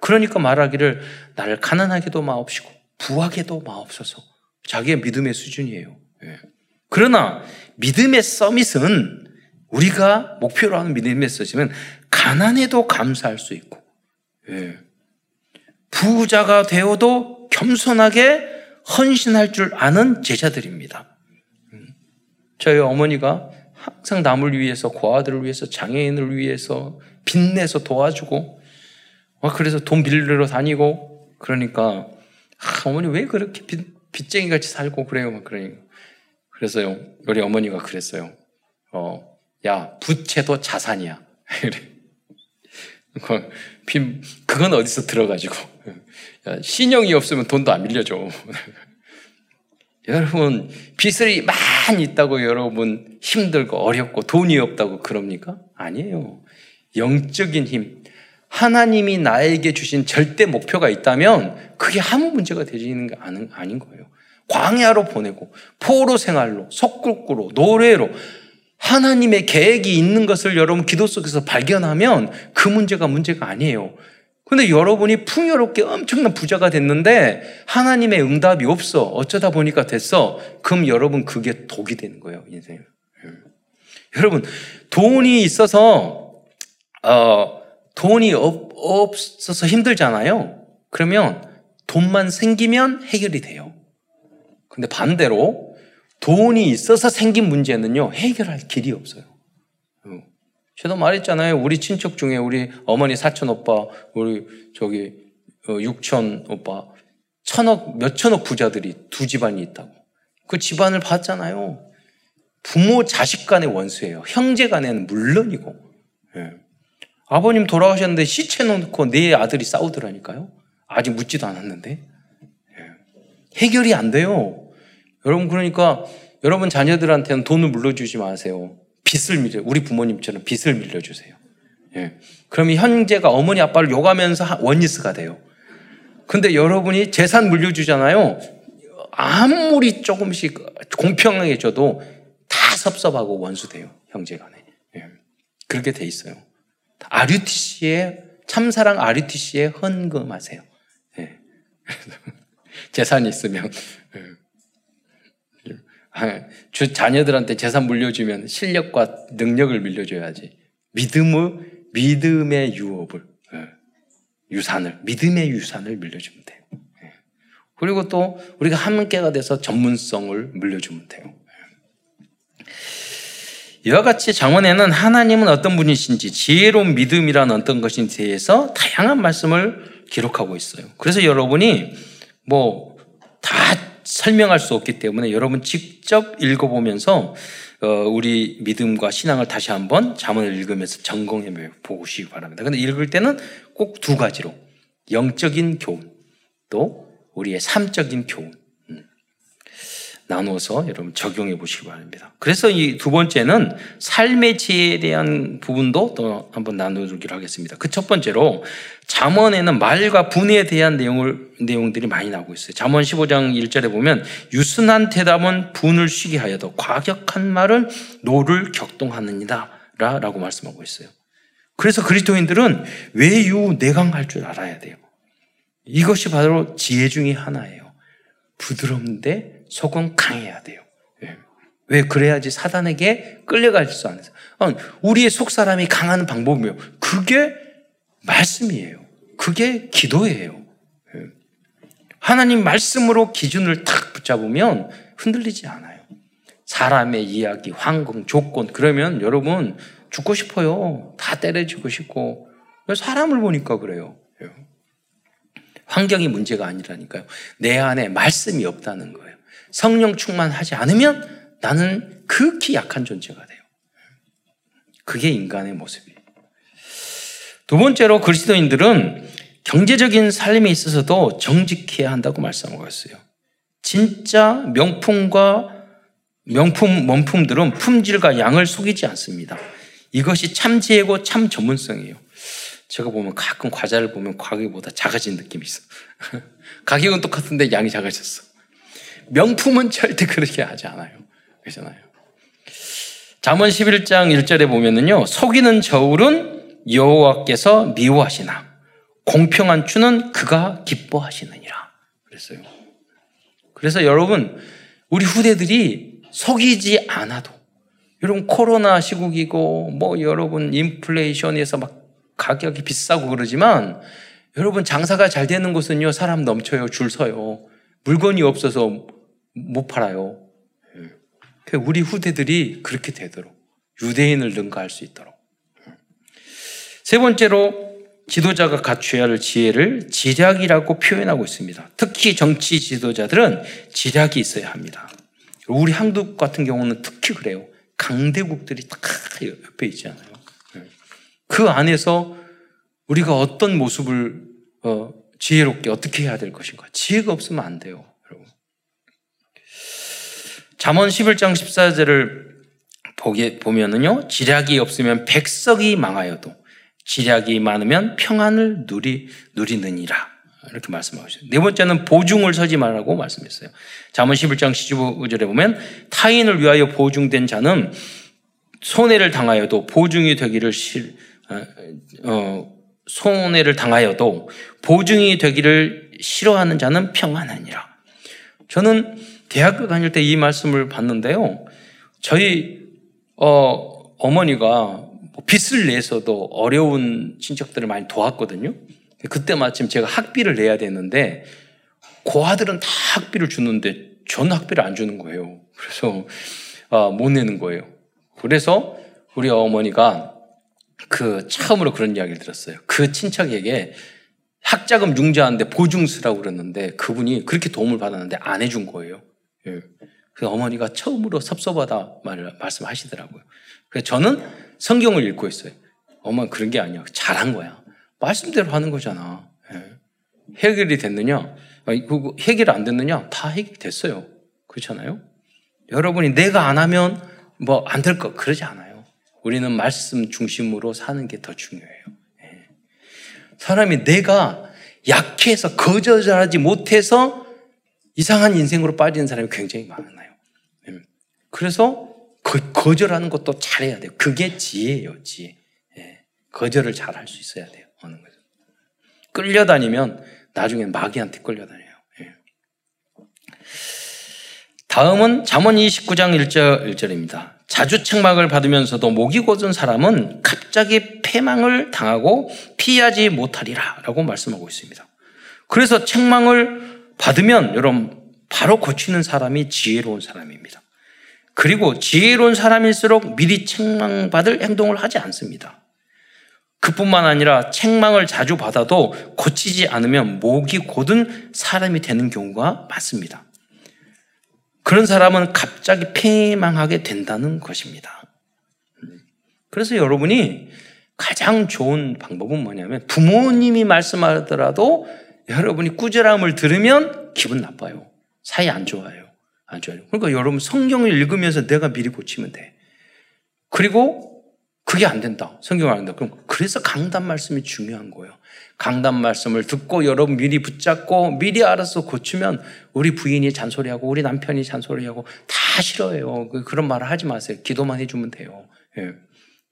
그러니까 말하기를 나를 가난하게도 마옵시고 부하게도 마옵소서. 자기의 믿음의 수준이에요. 예. 그러나 믿음의 서밋은 우리가 목표로 하는 믿음의 서밋은 가난해도 감사할 수 있고 예. 부자가 되어도 겸손하게 헌신할 줄 아는 제자들입니다. 음. 저희 어머니가 항상 남을 위해서, 고아들을 위해서, 장애인을 위해서 빚내서 도와주고, 그래서 돈 빌리러 다니고, 그러니까 아, 어머니 왜 그렇게 빚, 빚쟁이 같이 살고 그래요? 막 그러니까. 그래서요, 우리 어머니가 그랬어요. 어, 야, 부채도 자산이야. (laughs) 그, 그건 어디서 들어가지고. 야, 신용이 없으면 돈도 안 빌려줘. (laughs) 여러분, 빚이 많이 있다고 여러분 힘들고 어렵고 돈이 없다고 그럽니까? 아니에요. 영적인 힘, 하나님이 나에게 주신 절대 목표가 있다면 그게 아무 문제가 되지는 게 아닌 거예요. 광야로 보내고 포로 생활로 속국구로 노래로 하나님의 계획이 있는 것을 여러분 기도 속에서 발견하면 그 문제가 문제가 아니에요. 근데 여러분이 풍요롭게 엄청난 부자가 됐는데 하나님의 응답이 없어. 어쩌다 보니까 됐어. 그럼 여러분 그게 독이 되는 거예요, 인생에. 여러분, 돈이 있어서, 어, 돈이 없, 없어서 힘들잖아요. 그러면 돈만 생기면 해결이 돼요. 근데 반대로 돈이 있어서 생긴 문제는요, 해결할 길이 없어요. 저도 말했잖아요. 우리 친척 중에 우리 어머니 사촌 오빠, 우리 저기 어, 육촌 오빠, 천억, 몇 천억 부자들이 두 집안이 있다고. 그 집안을 봤잖아요. 부모 자식 간의 원수예요. 형제 간에는 물론이고. 예. 아버님 돌아가셨는데 시체 놓고 내 아들이 싸우더라니까요. 아직 묻지도 않았는데. 예. 해결이 안 돼요. 여러분 그러니까 여러분 자녀들한테는 돈을 물려주지 마세요. 빚을 밀려 우리 부모님처럼 빚을 밀려주세요. 예. 그러면 형제가 어머니 아빠를 욕하면서 원리스가 돼요. 근데 여러분이 재산 물려주잖아요. 아무리 조금씩 공평하게 줘도 다 섭섭하고 원수돼요. 형제간에. 예. 그렇게 돼 있어요. RUTC에 참사랑 RUTC에 헌금하세요. 예. (laughs) 재산이 있으면 예. 주 자녀들한테 재산 물려주면 실력과 능력을 물려줘야지. 믿음의 믿음의 유업을 예. 유산을 믿음의 유산을 물려주면 돼요. 예. 그리고 또 우리가 함께가 돼서 전문성을 물려주면 돼요. 이와 같이 장원에는 하나님은 어떤 분이신지 지혜로운 믿음이란 어떤 것인지에 대해서 다양한 말씀을 기록하고 있어요. 그래서 여러분이 뭐 다 설명할 수 없기 때문에 여러분 직접 읽어보면서 어, 우리 믿음과 신앙을 다시 한번 자문을 읽으면서 점검해 보시기 바랍니다. 근데 읽을 때는 꼭 두 가지로 영적인 교훈 또 우리의 삶적인 교훈 나누어서 여러분 적용해 보시기 바랍니다. 그래서 이 두 번째는 삶의 지혜에 대한 부분도 또 한번 나누기로 하겠습니다. 그 첫 번째로 잠언에는 말과 분에 대한 내용을 내용들이 많이 나오고 있어요. 잠언 15장 1절에 보면 유순한 대답은 분을 쉬게 하여도 과격한 말은 노를 격동하느니다라고 말씀하고 있어요. 그래서 그리스도인들은 외유 내강할 줄 알아야 돼요. 이것이 바로 지혜 중의 하나예요. 부드럽는데 속은 강해야 돼요. 예. 왜 그래야지 사단에게 끌려갈 수 않아요. 우리의 속 사람이 강하는 방법이요. 그게 말씀이에요. 그게 기도예요. 예. 하나님 말씀으로 기준을 탁 붙잡으면 흔들리지 않아요. 사람의 이야기, 환경, 조건 그러면 여러분 죽고 싶어요. 다 때려주고 싶고 사람을 보니까 그래요. 예. 환경이 문제가 아니라니까요. 내 안에 말씀이 없다는 거예요. 성령 충만하지 않으면 나는 극히 약한 존재가 돼요. 그게 인간의 모습이에요. 두 번째로 그리스도인들은 경제적인 삶에 있어서도 정직해야 한다고 말씀하고 있어요. 진짜 명품과 명품, 명품들은 품질과 양을 속이지 않습니다. 이것이 참 지혜고 참 전문성이에요. 제가 보면 가끔 과자를 보면 가격보다 작아진 느낌이 있어. (laughs) 가격은 똑같은데 양이 작아졌어. 명품은 절대 그렇게 하지 않아요. 그렇잖아요. 잠언 11장 1절에 보면은요. 속이는 저울은 여호와께서 미워하시나 공평한 추는 그가 기뻐하시느니라. 그랬어요. 그래서 여러분 우리 후대들이 속이지 않아도 여러분 코로나 시국이고 뭐 여러분 인플레이션에서 막 가격이 비싸고 그러지만 여러분 장사가 잘 되는 곳은요 사람 넘쳐요 줄 서요 물건이 없어서 못 팔아요. 예. 우리 후대들이 그렇게 되도록 유대인을 능가할 수 있도록. 세 번째로 지도자가 갖춰야 할 지혜를 지략이라고 표현하고 있습니다. 특히 정치 지도자들은 지략이 있어야 합니다. 우리 한국 같은 경우는 특히 그래요. 강대국들이 다 옆에 있잖아요. 예. 그 안에서 우리가 어떤 모습을 어, 지혜롭게 어떻게 해야 될 것인가. 지혜가 없으면 안 돼요. 잠언 11장 14절을 보게 보면은요. 지략이 없으면 백석이 망하여도 지략이 많으면 평안을 누리 누리느니라. 이렇게 말씀하셨어요. 네 번째는 보중을 서지 말라고 말씀했어요. 잠언 11장 15절에 보면 타인을 위하여 보중된 자는 손해를 당하여도 보중이 되기를 실, 어, 어, 손해를 당하여도 보중이 되기를 싫어하는 자는 평안하니라. 저는 대학교 다닐 때 이 말씀을 봤는데요. 저희 어, 어머니가 뭐 빚을 내서도 어려운 친척들을 많이 도왔거든요. 그때 마침 제가 학비를 내야 되는데 고아들은 다 학비를 주는데 전 학비를 안 주는 거예요. 그래서 어, 못 내는 거예요. 그래서 우리 어머니가 그 처음으로 그런 이야기를 들었어요. 그 친척에게 학자금 융자하는데 보증수라고 그랬는데 그분이 그렇게 도움을 받았는데 안 해준 거예요. 예. 그 어머니가 처음으로 섭섭하다 말을 말씀하시더라고요. 그래서 저는 성경을 읽고 있어요. 엄마 그런 게 아니야. 잘한 거야. 말씀대로 하는 거잖아. 예. 해결이 됐느냐? 해결 안 됐느냐? 다 해결됐어요. 그렇잖아요? 여러분이 내가 안 하면 뭐 안 될 것 그러지 않아요. 우리는 말씀 중심으로 사는 게 더 중요해요. 예. 사람이 내가 약해서 거절하지 못해서 이상한 인생으로 빠지는 사람이 굉장히 많아요. 예. 그래서 거, 절하는 것도 잘해야 돼요. 그게 지혜예요, 지혜. 예. 거절을 잘 할 수 있어야 돼요. 어느 거죠. 끌려다니면 나중엔 마귀한테 끌려다녀요. 예. 다음은 잠언 29장 1절, 1절입니다. 자주 책망을 받으면서도 목이 곧은 사람은 갑자기 패망을 당하고 피하지 못하리라 라고 말씀하고 있습니다. 그래서 책망을 받으면 여러분 바로 고치는 사람이 지혜로운 사람입니다. 그리고 지혜로운 사람일수록 미리 책망받을 행동을 하지 않습니다. 그뿐만 아니라 책망을 자주 받아도 고치지 않으면 목이 곧은 사람이 되는 경우가 많습니다. 그런 사람은 갑자기 패망하게 된다는 것입니다. 그래서 여러분이 가장 좋은 방법은 뭐냐면 부모님이 말씀하더라도 여러분이 꾸절함을 들으면 기분 나빠요. 사이 안 좋아요. 안 좋아요. 그러니까 여러분 성경을 읽으면서 내가 미리 고치면 돼. 그리고 그게 안 된다. 성경을 안 된다. 그럼 그래서 강단 말씀이 중요한 거예요. 강단 말씀을 듣고 여러분 미리 붙잡고 미리 알아서 고치면 우리 부인이 잔소리하고 우리 남편이 잔소리하고 다 싫어해요. 그, 그런 말을 하지 마세요. 기도만 해주면 돼요. 예.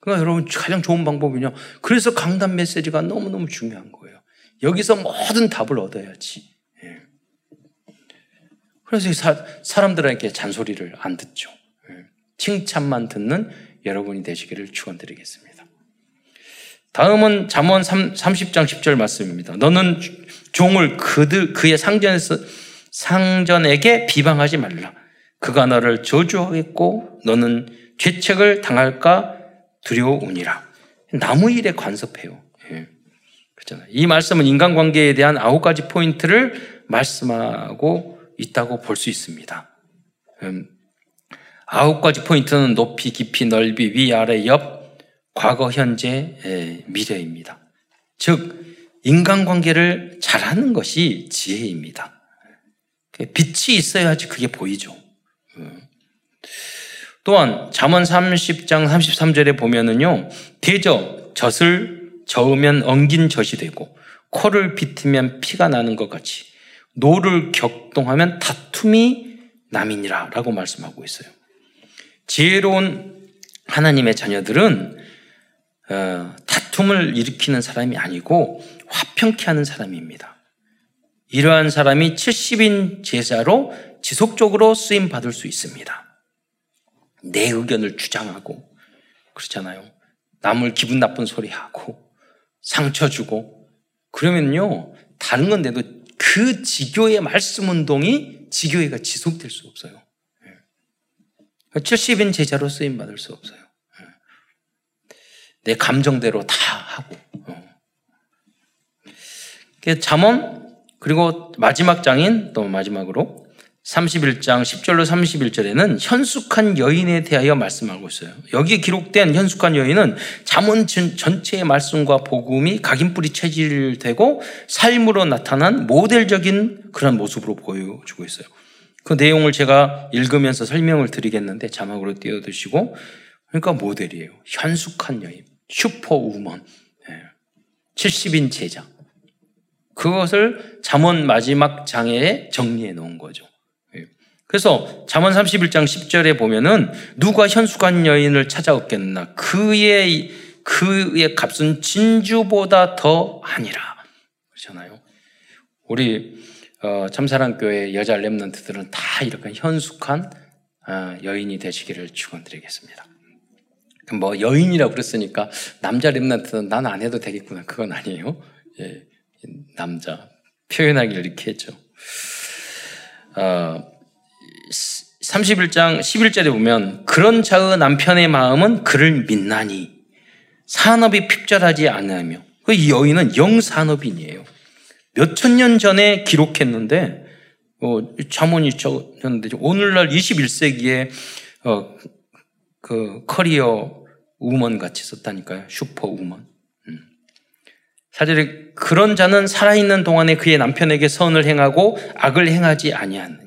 그러니까 여러분 가장 좋은 방법은요. 그래서 강단 메시지가 너무너무 중요한 거예요. 여기서 모든 답을 얻어야지. 예. 그래서 사, 사람들에게 잔소리를 안 듣죠. 예. 칭찬만 듣는 여러분이 되시기를 축원드리겠습니다. 다음은 잠언 30장 10절 말씀입니다. 너는 종을 그들 그의 상전에서 상전에게 비방하지 말라. 그가 너를 저주하겠고 너는 죄책을 당할까 두려우니라. 나무 일에 관섭해요. 예. 그렇잖아요. 이 말씀은 인간관계에 대한 아홉 가지 포인트를 말씀하고 있다고 볼 수 있습니다. 음, 아홉 가지 포인트는 높이, 깊이, 넓이, 위, 아래, 옆, 과거, 현재, 미래입니다. 즉, 인간관계를 잘하는 것이 지혜입니다. 빛이 있어야지 그게 보이죠. 음. 또한 잠언 30장 33절에 보면은요. 대저 젖을 저으면 엉긴 젖이 되고 코를 비트면 피가 나는 것 같이 노를 격동하면 다툼이 남이니라 라고 말씀하고 있어요. 지혜로운 하나님의 자녀들은 어, 다툼을 일으키는 사람이 아니고 화평케 하는 사람입니다. 이러한 사람이 70인 제자로 지속적으로 쓰임 받을 수 있습니다. 내 의견을 주장하고 그렇잖아요. 남을 기분 나쁜 소리 하고 상처 주고 그러면요 다른 건데도 그 지교의 말씀 운동이 지교회가 지속될 수 없어요. 70인 제자로 쓰임 받을 수 없어요. 내 감정대로 다 하고. 어. 잠언 그리고 마지막 장인 또 마지막으로 31장 10절로 31절에는 현숙한 여인에 대하여 말씀하고 있어요. 여기에 기록된 현숙한 여인은 잠언 전체의 말씀과 복음이 각인뿌리 체질되고 삶으로 나타난 모델적인 그런 모습으로 보여주고 있어요. 그 내용을 제가 읽으면서 설명을 드리겠는데 자막으로 띄워두시고 그러니까 모델이에요. 현숙한 여인. 슈퍼우먼, 70인 제자. 그것을 잠언 마지막 장에 정리해 놓은 거죠. 예. 그래서 잠언 31장 10절에 보면은 누가 현숙한 여인을 찾아왔겠나 그의 그의 값은 진주보다 더 아니라 그렇잖아요. 우리 어, 참사랑교회 여자 랩런트들은 다 이렇게 현숙한 어, 여인이 되시기를 축원드리겠습니다. 뭐 여인이라고 그랬으니까 남자 랩런트는 난 안 해도 되겠구나. 그건 아니에요. 예, 남자 표현하기를 이렇게 했죠. 어, 31장 11절에 보면 그런 자의 남편의 마음은 그를 믿나니 산업이 핍절하지 않으며 그 여인은 영산업인이에요. 몇천 년 전에 기록했는데 어, 자문이 적었는데 오늘날 21세기에 어, 그 커리어 우먼 같이 썼다니까요. 슈퍼 우먼. 음. 사실 그런 자는 살아있는 동안에 그의 남편에게 선을 행하고 악을 행하지 아니하느니라.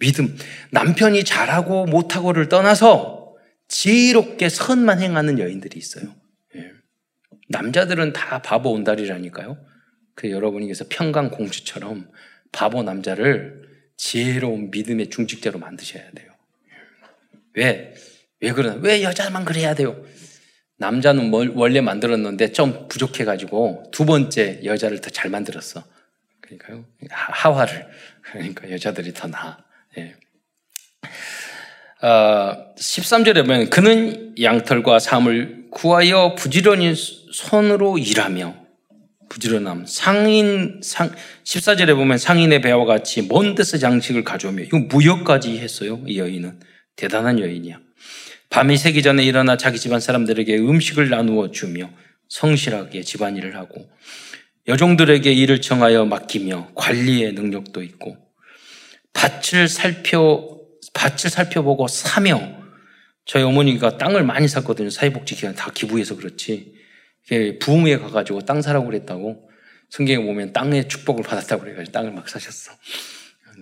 믿음. 남편이 잘하고 못하고를 떠나서 지혜롭게 선만 행하는 여인들이 있어요. 예. 남자들은 다 바보 온달이라니까요. 그 여러분께서 평강 공주처럼 바보 남자를 지혜로운 믿음의 중직자로 만드셔야 돼요. 왜? 왜 그러나? 왜 여자만 그래야 돼요? 남자는 원래 만들었는데 좀 부족해가지고 두 번째 여자를 더 잘 만들었어. 그러니까요. 하와를. 그러니까 여자들이 더 나아. 예. 어, 13절에 보면 그는 양털과 삶을 구하여 부지런히 손으로 일하며 부지런함. 상인, 상, 14절에 보면 상인의 배와 같이 먼 데서 장식을 가져오며, 이거 무역까지 했어요, 이 여인은. 대단한 여인이야. 밤이 새기 전에 일어나 자기 집안 사람들에게 음식을 나누어 주며 성실하게 집안일을 하고 여종들에게 일을 청하여 맡기며 관리의 능력도 있고 밭을 살펴 밭을 살펴보고 사며 저희 어머니가 땅을 많이 샀거든요. 사회복지 기관 다 기부해서 그렇지. 부흥회 가가지고 땅 사라고 그랬다고 성경에 보면 땅의 축복을 받았다고 그래가지고 땅을 막 사셨어.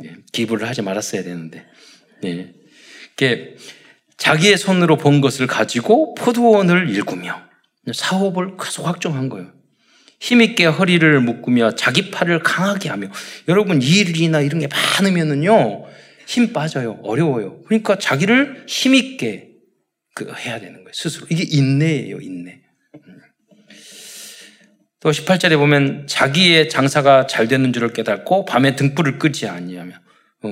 네, 기부를 하지 말았어야 되는데. 네. 자기의 손으로 본 것을 가지고 포도원을 일구며 사업을 계속 확정한 거예요. 힘있게 허리를 묶으며 자기 팔을 강하게 하며. 여러분 일이나 이런 게 많으면은요 힘 빠져요. 어려워요. 그러니까 자기를 힘있게 그 해야 되는 거예요 스스로. 이게 인내예요 인내. 또 18절에 보면 자기의 장사가 잘 되는 줄을 깨닫고 밤에 등불을 끄지 아니하며 어,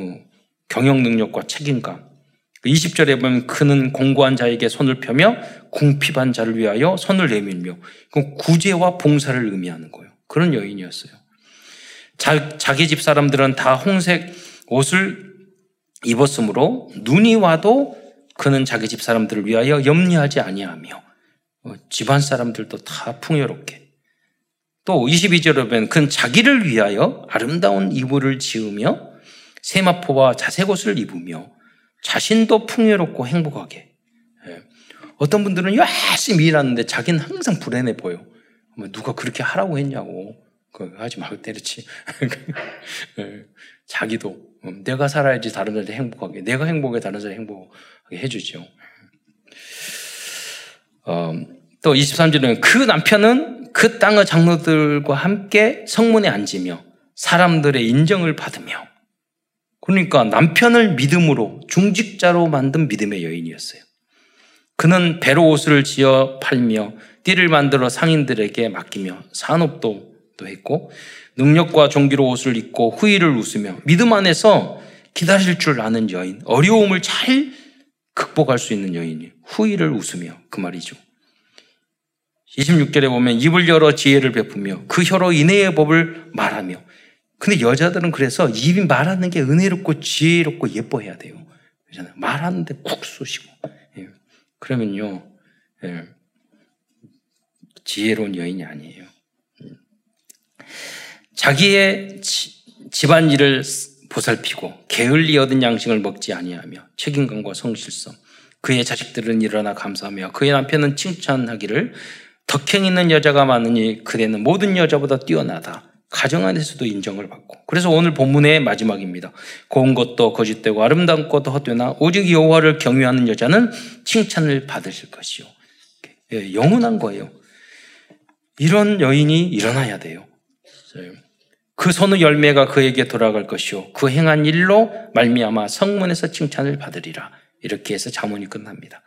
경영 능력과 책임감. 20절에 보면 그는 공고한 자에게 손을 펴며 궁핍한 자를 위하여 손을 내밀며 구제와 봉사를 의미하는 거예요. 그런 여인이었어요. 자, 자기 집 사람들은 다 홍색 옷을 입었으므로 눈이 와도 그는 자기 집 사람들을 위하여 염려하지 아니하며 어, 집안 사람들도 다 풍요롭게 또 22절에 보면 그는 자기를 위하여 아름다운 이불을 지으며 세마포와 자색 옷을 입으며 자신도 풍요롭고 행복하게. 예. 어떤 분들은 열심히 일하는데 자기는 항상 불안해 보여. 뭐 누가 그렇게 하라고 했냐고. 그 하지 말고 때렸지. (laughs) 예. 자기도 음, 내가 살아야지 다른 사람들 행복하게. 내가 행복해 다른 사람 행복하게 해주죠. 어, 또 23절은 그 남편은 그 땅의 장로들과 함께 성문에 앉으며 사람들의 인정을 받으며 그러니까 남편을 믿음으로 중직자로 만든 믿음의 여인이었어요. 그는 배로 옷을 지어 팔며 띠를 만들어 상인들에게 맡기며 산업도 또 했고 능력과 종기로 옷을 입고 후일을 웃으며 믿음 안에서 기다릴 줄 아는 여인, 어려움을 잘 극복할 수 있는 여인이 후일을 웃으며 그 말이죠. 26절에 보면 입을 열어 지혜를 베푸며 그 혀로 인해의 법을 말하며 근데 여자들은 그래서 입이 말하는 게 은혜롭고 지혜롭고 예뻐해야 돼요. 말하는데 쿡 쏘시고. 예. 그러면요, 예. 지혜로운 여인이 아니에요. 음. 자기의 집안일을 보살피고 게을리 얻은 양식을 먹지 아니하며 책임감과 성실성 그의 자식들은 일어나 감사하며 그의 남편은 칭찬하기를 덕행 있는 여자가 많으니 그대는 모든 여자보다 뛰어나다. 가정 안에서도 인정을 받고. 그래서 오늘 본문의 마지막입니다. 고운 것도 거짓되고 아름다운 것도 헛되나 오직 여호와를 경외하는 여자는 칭찬을 받으실 것이요. 예, 영원한 거예요. 이런 여인이 일어나야 돼요. 그 선의 열매가 그에게 돌아갈 것이요 그 행한 일로 말미암아 성문에서 칭찬을 받으리라. 이렇게 해서 자문이 끝납니다.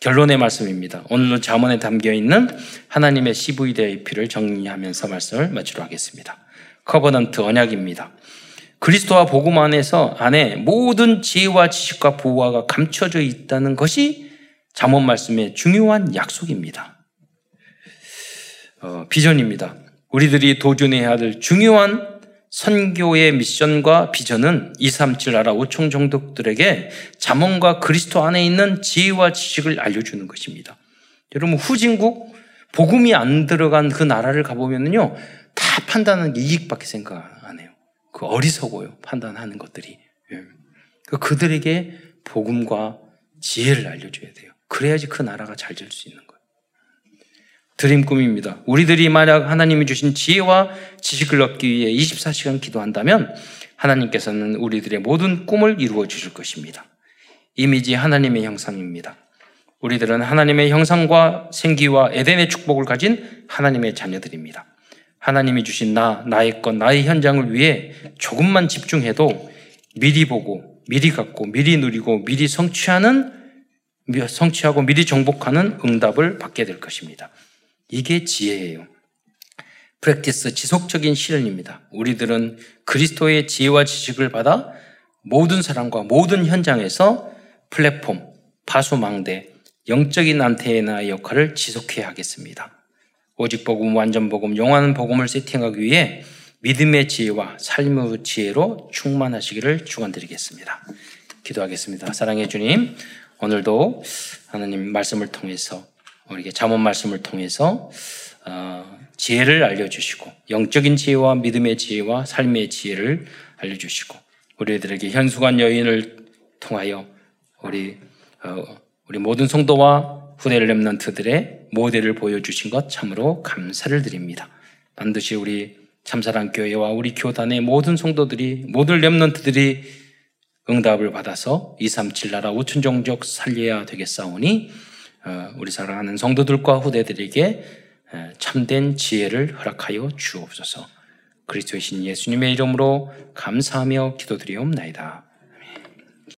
결론의 말씀입니다. 오늘은 자문에 담겨 있는 하나님의 CVDIP를 정리하면서 말씀을 마치려 하겠습니다. Covenant 언약입니다. 그리스도와 복음 안에서 안에 모든 지혜와 지식과 보호가 감춰져 있다는 것이 잠언 말씀의 중요한 약속입니다. 어, 비전입니다. 우리들이 도전해야 할 중요한 선교의 미션과 비전은 237 나라 5총 종족들에게 자문과 그리스도 안에 있는 지혜와 지식을 알려주는 것입니다. 여러분 후진국 복음이 안 들어간 그 나라를 가보면요 다 판단하는 게 이익밖에 생각 안 해요. 그 어리석어요. 판단하는 것들이. 예. 그 그들에게 복음과 지혜를 알려줘야 돼요. 그래야지 그 나라가 잘 될 수 있는. 드림 꿈입니다. 우리들이 만약 하나님이 주신 지혜와 지식을 얻기 위해 24시간 기도한다면 하나님께서는 우리들의 모든 꿈을 이루어 주실 것입니다. 이미지 하나님의 형상입니다. 우리들은 하나님의 형상과 생기와 에덴의 축복을 가진 하나님의 자녀들입니다. 하나님이 주신 나, 나의 것, 나의 현장을 위해 조금만 집중해도 미리 보고, 미리 갖고, 미리 누리고, 미리 성취하는, 성취하고 미리 정복하는 응답을 받게 될 것입니다. 이게 지혜예요. 프랙티스 지속적인 실현입니다. 우리들은 그리스도의 지혜와 지식을 받아 모든 사람과 모든 현장에서 플랫폼, 파수망대, 영적인 안테나의 역할을 지속해야 하겠습니다. 오직 복음, 완전 복음, 영원한 복음을 세팅하기 위해 믿음의 지혜와 삶의 지혜로 충만하시기를 축원드리겠습니다. 기도하겠습니다. 사랑해 주님, 오늘도 하나님 말씀을 통해서 우리에게 잠언 말씀을 통해서 어, 지혜를 알려주시고 영적인 지혜와 믿음의 지혜와 삶의 지혜를 알려주시고 우리들에게 현수관 여인을 통하여 우리 어, 우리 모든 성도와 후대 렘넌트들의 모델을 보여주신 것 참으로 감사를 드립니다. 반드시 우리 참사랑 교회와 우리 교단의 모든 성도들이 모든 렘넌트들이 응답을 받아서 237 나라 5천 종족 살려야 되겠사오니 어, 우리 사랑하는 성도들과 후대들에게 참된 지혜를 허락하여 주옵소서. 그리스도이신 예수님의 이름으로 감사하며 기도드리옵나이다.